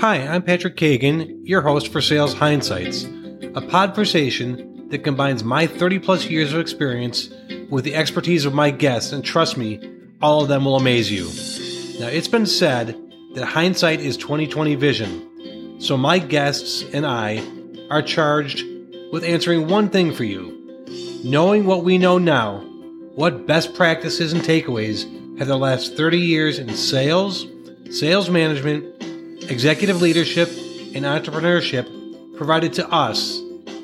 Hi, I'm Patrick Kagan, your host for Sales Hindsights, a podversation that combines my 30 plus years of experience with the expertise of my guests, and trust me, all of them will amaze you. Now, it's been said that hindsight is 2020 vision, so my guests and I are charged with answering one thing for you. Knowing what we know now, what best practices and takeaways have the last 30 years in sales, sales management, executive leadership, and entrepreneurship provided to us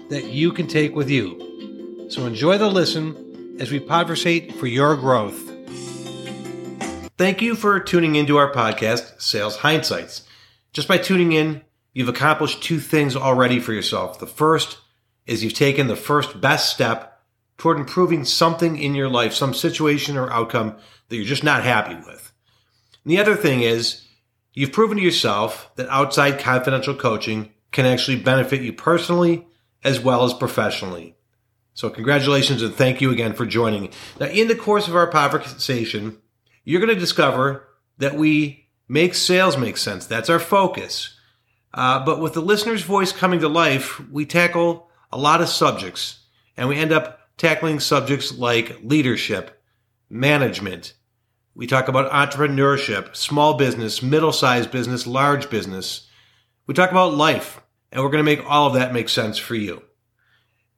that you can take with you. So enjoy the listen as we conversate for your growth. Thank you for tuning into our podcast, Sales Hindsights. Just by tuning in, you've accomplished two things already for yourself. The first is you've taken the first best step toward improving something in your life, some situation or outcome that you're just not happy with. And the other thing is you've proven to yourself that outside confidential coaching can actually benefit you personally as well as professionally. So congratulations and thank you again for joining. Now, in the course of our conversation, you're going to discover that we make sales make sense. That's our focus. Uh, but with the listener's voice coming to life, we tackle a lot of subjects and we end up tackling subjects like leadership, management. We talk about entrepreneurship, small business, middle sized business, large business. We talk about life, and we're going to make all of that make sense for you.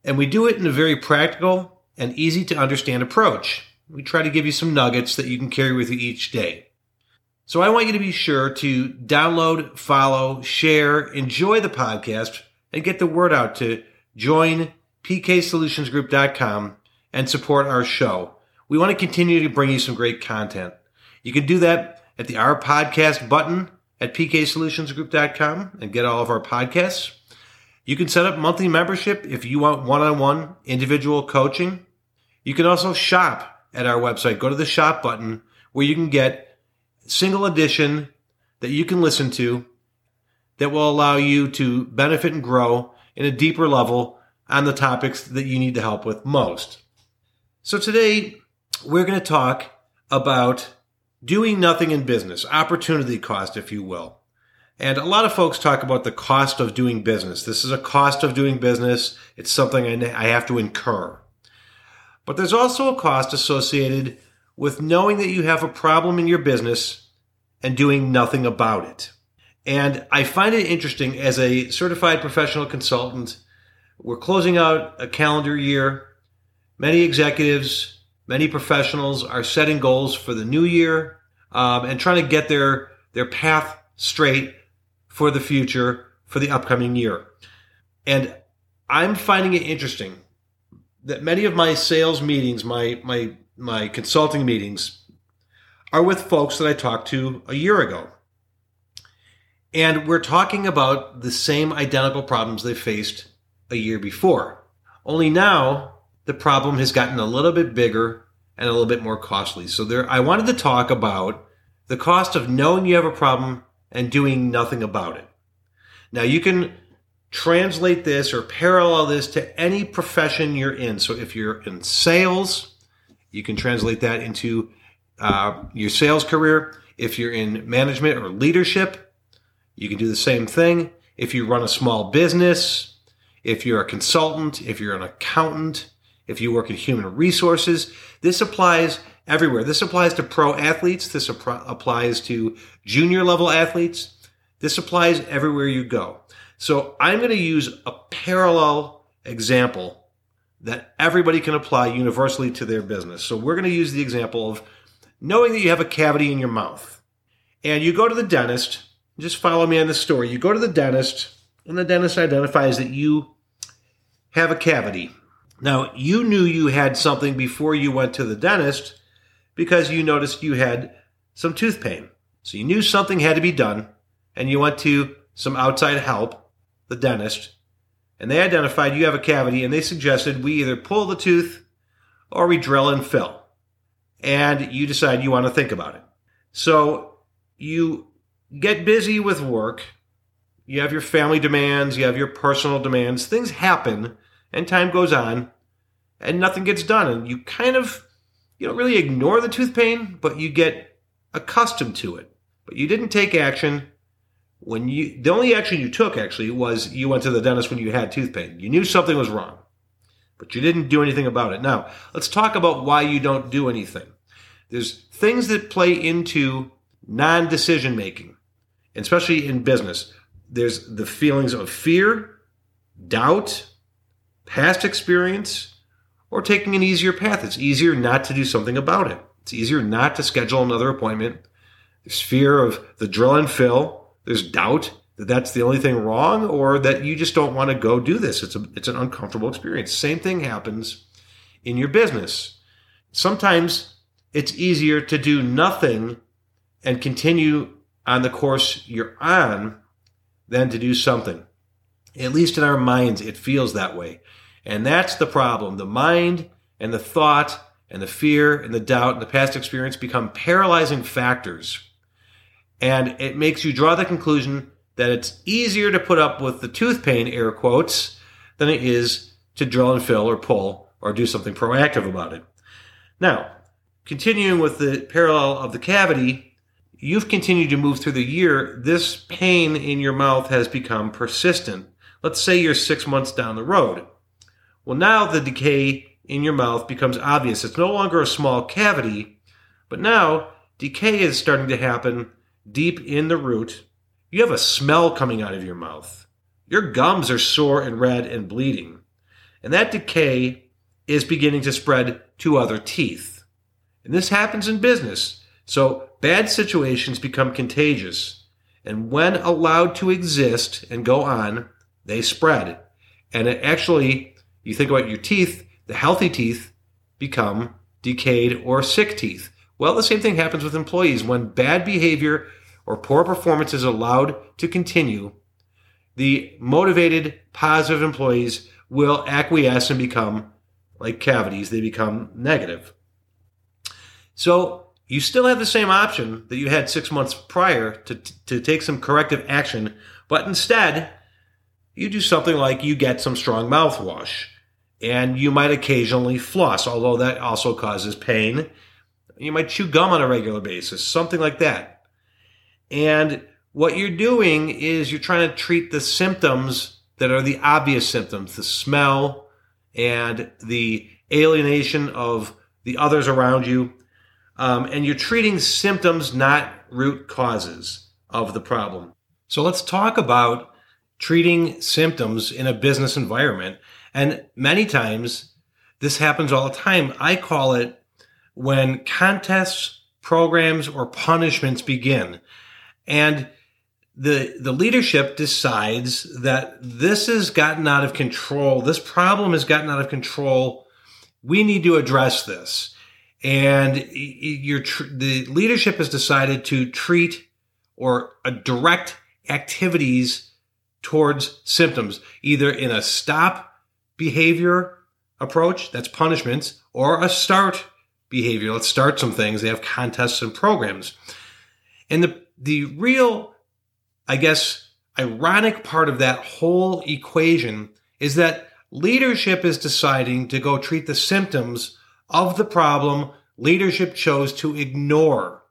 And we do it in a very practical and easy to understand approach. We try to give you some nuggets that you can carry with you each day. So I want you to be sure to download, follow, share, enjoy the podcast, and get the word out to join pksolutionsgroup.com and support our show. We want to continue to bring you some great content. You can do that at the Our Podcast button at pksolutionsgroup.com and get all of our podcasts. You can set up monthly membership if you want one-on-one individual coaching. You can also shop at our website. Go to the shop button where you can get single edition that you can listen to that will allow you to benefit and grow in a deeper level on the topics that you need to help with most. So today we're going to talk about doing nothing in business, opportunity cost, if you will. And a lot of folks talk about the cost of doing business. This is a cost of doing business. It's something I have to incur. But there's also a cost associated with knowing that you have a problem in your business and doing nothing about it. And I find it interesting as a certified professional consultant. We're closing out a calendar year. Many executives Many professionals are setting goals for the new year um, and trying to get their their path straight for the future for the upcoming year. And I'm finding it interesting that many of my sales meetings, my my my consulting meetings, are with folks that I talked to a year ago. And we're talking about the same identical problems they faced a year before. Only now the problem has gotten a little bit bigger and a little bit more costly. So there, I wanted to talk about the cost of knowing you have a problem and doing nothing about it. Now you can translate this or parallel this to any profession you're in. So if you're in sales, you can translate that into uh, your sales career. If you're in management or leadership, you can do the same thing. If you run a small business, if you're a consultant, if you're an accountant, if you work in human resources. This applies everywhere. This applies to pro athletes. This applies to junior level athletes. This applies everywhere you go. So I'm going to use a parallel example that everybody can apply universally to their business. So we're going to use the example of knowing that you have a cavity in your mouth and you go to the dentist. Just follow me on this story. You go to the dentist and the dentist identifies that you have a cavity now, you knew you had something before you went to the dentist because you noticed you had some tooth pain. So you knew something had to be done and you went to some outside help, the dentist, and they identified you have a cavity and they suggested we either pull the tooth or we drill and fill. And you decide you want to think about it. So you get busy with work. You have your family demands, you have your personal demands. Things happen and time goes on and nothing gets done. And you kind of, you don't really ignore the tooth pain, but you get accustomed to it. But you didn't take action when you the only action you took actually was you went to the dentist when you had tooth pain. You knew something was wrong, but you didn't do anything about it. Now, let's talk about why you don't do anything. There's things that play into non-decision making, especially in business. There's the feelings of fear, doubt, past experience, or taking an easier path. It's easier not to do something about it. It's easier not to schedule another appointment. There's fear of the drill and fill. There's doubt that that's the only thing wrong or that you just don't want to go do this. It's a, it's an uncomfortable experience. Same thing happens in your business. Sometimes it's easier to do nothing and continue on the course you're on than to do something. At least in our minds, it feels that way. And that's the problem. The mind and the thought and the fear and the doubt and the past experience become paralyzing factors. And it makes you draw the conclusion that it's easier to put up with the tooth pain, air quotes, than it is to drill and fill or pull or do something proactive about it. Now, continuing with the parallel of the cavity, you've continued to move through the year. This pain in your mouth has become persistent. Let's say you're six months down the road. Well, now the decay in your mouth becomes obvious. It's no longer a small cavity, but now decay is starting to happen deep in the root. You have a smell coming out of your mouth. Your gums are sore and red and bleeding. And that decay is beginning to spread to other teeth. And this happens in business. So bad situations become contagious. And when allowed to exist and go on, they spread. And it actually, you think about your teeth, the healthy teeth become decayed or sick teeth. Well, the same thing happens with employees. When bad behavior or poor performance is allowed to continue, the motivated, positive employees will acquiesce and become like cavities. They become negative. So you still have the same option that you had six months prior to, to take some corrective action, but instead you do something like you get some strong mouthwash and you might occasionally floss, although that also causes pain. You might chew gum on a regular basis, something like that. And what you're doing is you're trying to treat the symptoms that are the obvious symptoms, the smell and the alienation of the others around you. Um, and you're treating symptoms, not root causes of the problem. So let's talk about treating symptoms in a business environment. And many times this happens all the time. I call it when contests, programs, or punishments begin. And the, the leadership decides that this has gotten out of control. This problem has gotten out of control. We need to address this. And your, the leadership has decided to treat or uh, direct activities towards symptoms, either in a stop behavior approach, that's punishments, or a start behavior. Let's start some things. They have contests and programs. And the, the real, I guess, ironic part of that whole equation is that leadership is deciding to go treat the symptoms of the problem leadership chose to ignore.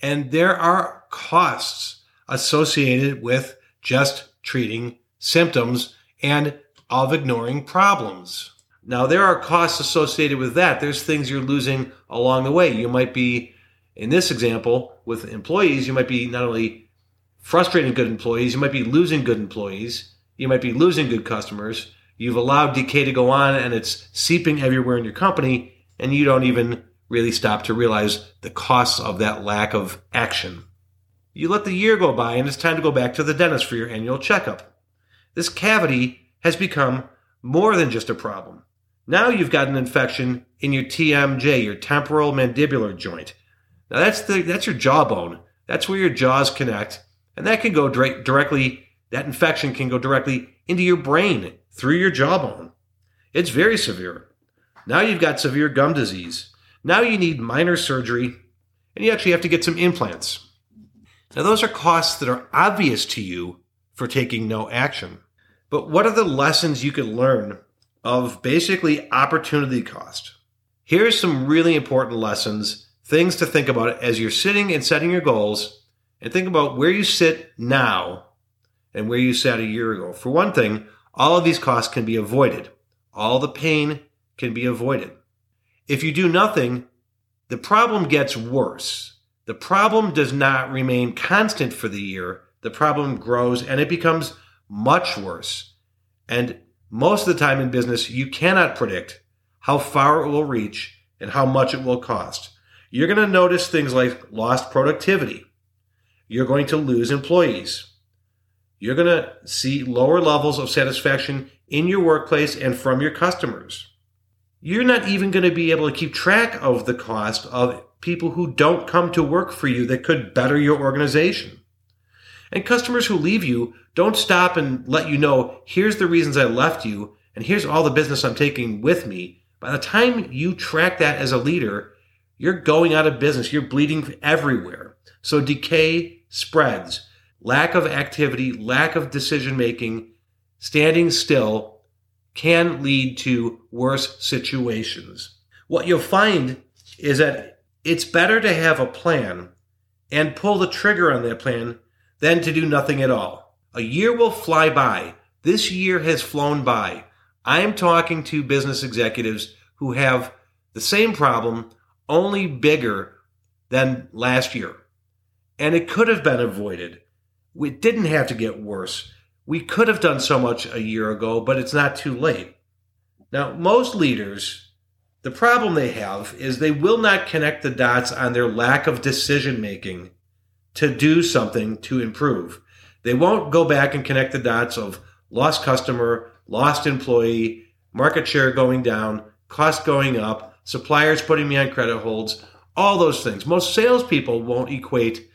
And there are costs associated with just treating symptoms and of ignoring problems. Now, there are costs associated with that. There's things you're losing along the way. You might be, in this example, with employees, you might be not only frustrating good employees, you might be losing good employees, you might be losing good customers. You've allowed decay to go on and it's seeping everywhere in your company, and you don't even really stop to realize the costs of that lack of action. You let the year go by and it's time to go back to the dentist for your annual checkup. This cavity has become more than just a problem. Now you've got an infection in your TMJ, your temporal mandibular joint. Now that's the that's your jawbone. That's where your jaws connect, and that can go directly. That infection can go directly into your brain through your jawbone. It's very severe. Now you've got severe gum disease. Now you need minor surgery, and you actually have to get some implants. Now, those are costs that are obvious to you for taking no action. But what are the lessons you can learn of basically opportunity cost? Here's some really important lessons, things to think about as you're sitting and setting your goals and think about where you sit now and where you sat a year ago. For one thing, all of these costs can be avoided. All the pain can be avoided. If you do nothing, the problem gets worse. The problem does not remain constant for the year. The problem grows and it becomes much worse. And most of the time in business, you cannot predict how far it will reach and how much it will cost. You're going to notice things like lost productivity. You're going to lose employees. You're going to see lower levels of satisfaction in your workplace and from your customers. You're not even going to be able to keep track of the cost of people who don't come to work for you that could better your organization. And customers who leave you don't stop and let you know, here's the reasons I left you, and here's all the business I'm taking with me. By the time you track that as a leader, you're going out of business. You're bleeding everywhere. So decay spreads. Lack of activity, lack of decision making, standing still can lead to worse situations. What you'll find is that it's better to have a plan and pull the trigger on that plan than to do nothing at all. A year will fly by. This year has flown by. I am talking to business executives who have the same problem, only bigger than last year. And it could have been avoided. It didn't have to get worse. We could have done so much a year ago, but it's not too late. Now, most leaders, the problem they have is they will not connect the dots on their lack of decision making to do something to improve. They won't go back and connect the dots of lost customer, lost employee, market share going down, cost going up, suppliers putting me on credit holds, all those things. Most salespeople won't equate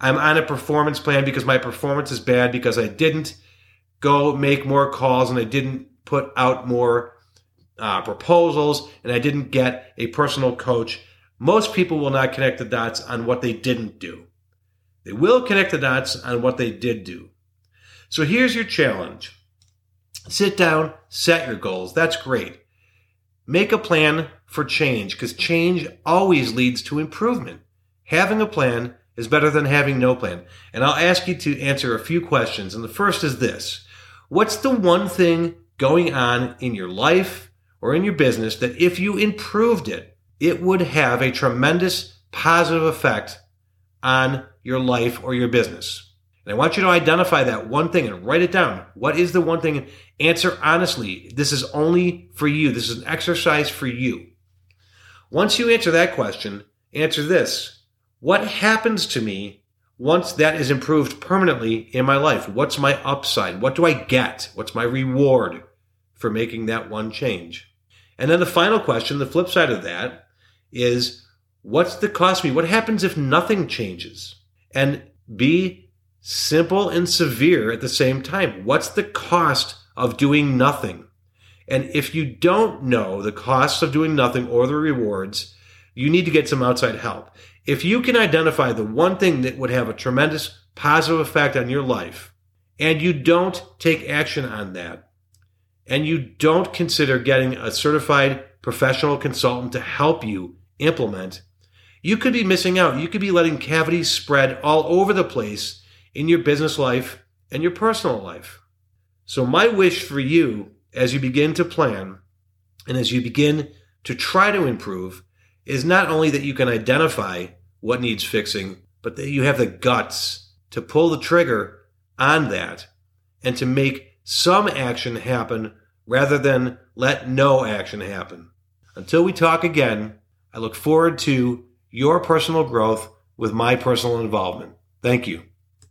I'm on a performance plan because my performance is bad because I didn't go make more calls and I didn't put out more uh, proposals and I didn't get a personal coach. Most people will not connect the dots on what they didn't do. They will connect the dots on what they did do. So here's your challenge. Sit down, set your goals. That's great. Make a plan for change because change always leads to improvement. Having a plan is better than having no plan. And I'll ask you to answer a few questions. And the first is this What's the one thing going on in your life or in your business that if you improved it, it would have a tremendous positive effect on your life or your business? And I want you to identify that one thing and write it down. What is the one thing? Answer honestly. This is only for you. This is an exercise for you. Once you answer that question, answer this what happens to me once that is improved permanently in my life? What's my upside? What do I get? What's my reward for making that one change? And then the final question, the flip side of that is what's the cost me? What happens if nothing changes? And be simple and severe at the same time. What's the cost of doing nothing? And if you don't know the costs of doing nothing or the rewards, you need to get some outside help. If you can identify the one thing that would have a tremendous positive effect on your life, and you don't take action on that, and you don't consider getting a certified professional consultant to help you implement, you could be missing out. You could be letting cavities spread all over the place in your business life and your personal life. So, my wish for you as you begin to plan and as you begin to try to improve is not only that you can identify what needs fixing, but that you have the guts to pull the trigger on that and to make some action happen rather than let no action happen. Until we talk again, I look forward to your personal growth with my personal involvement. Thank you.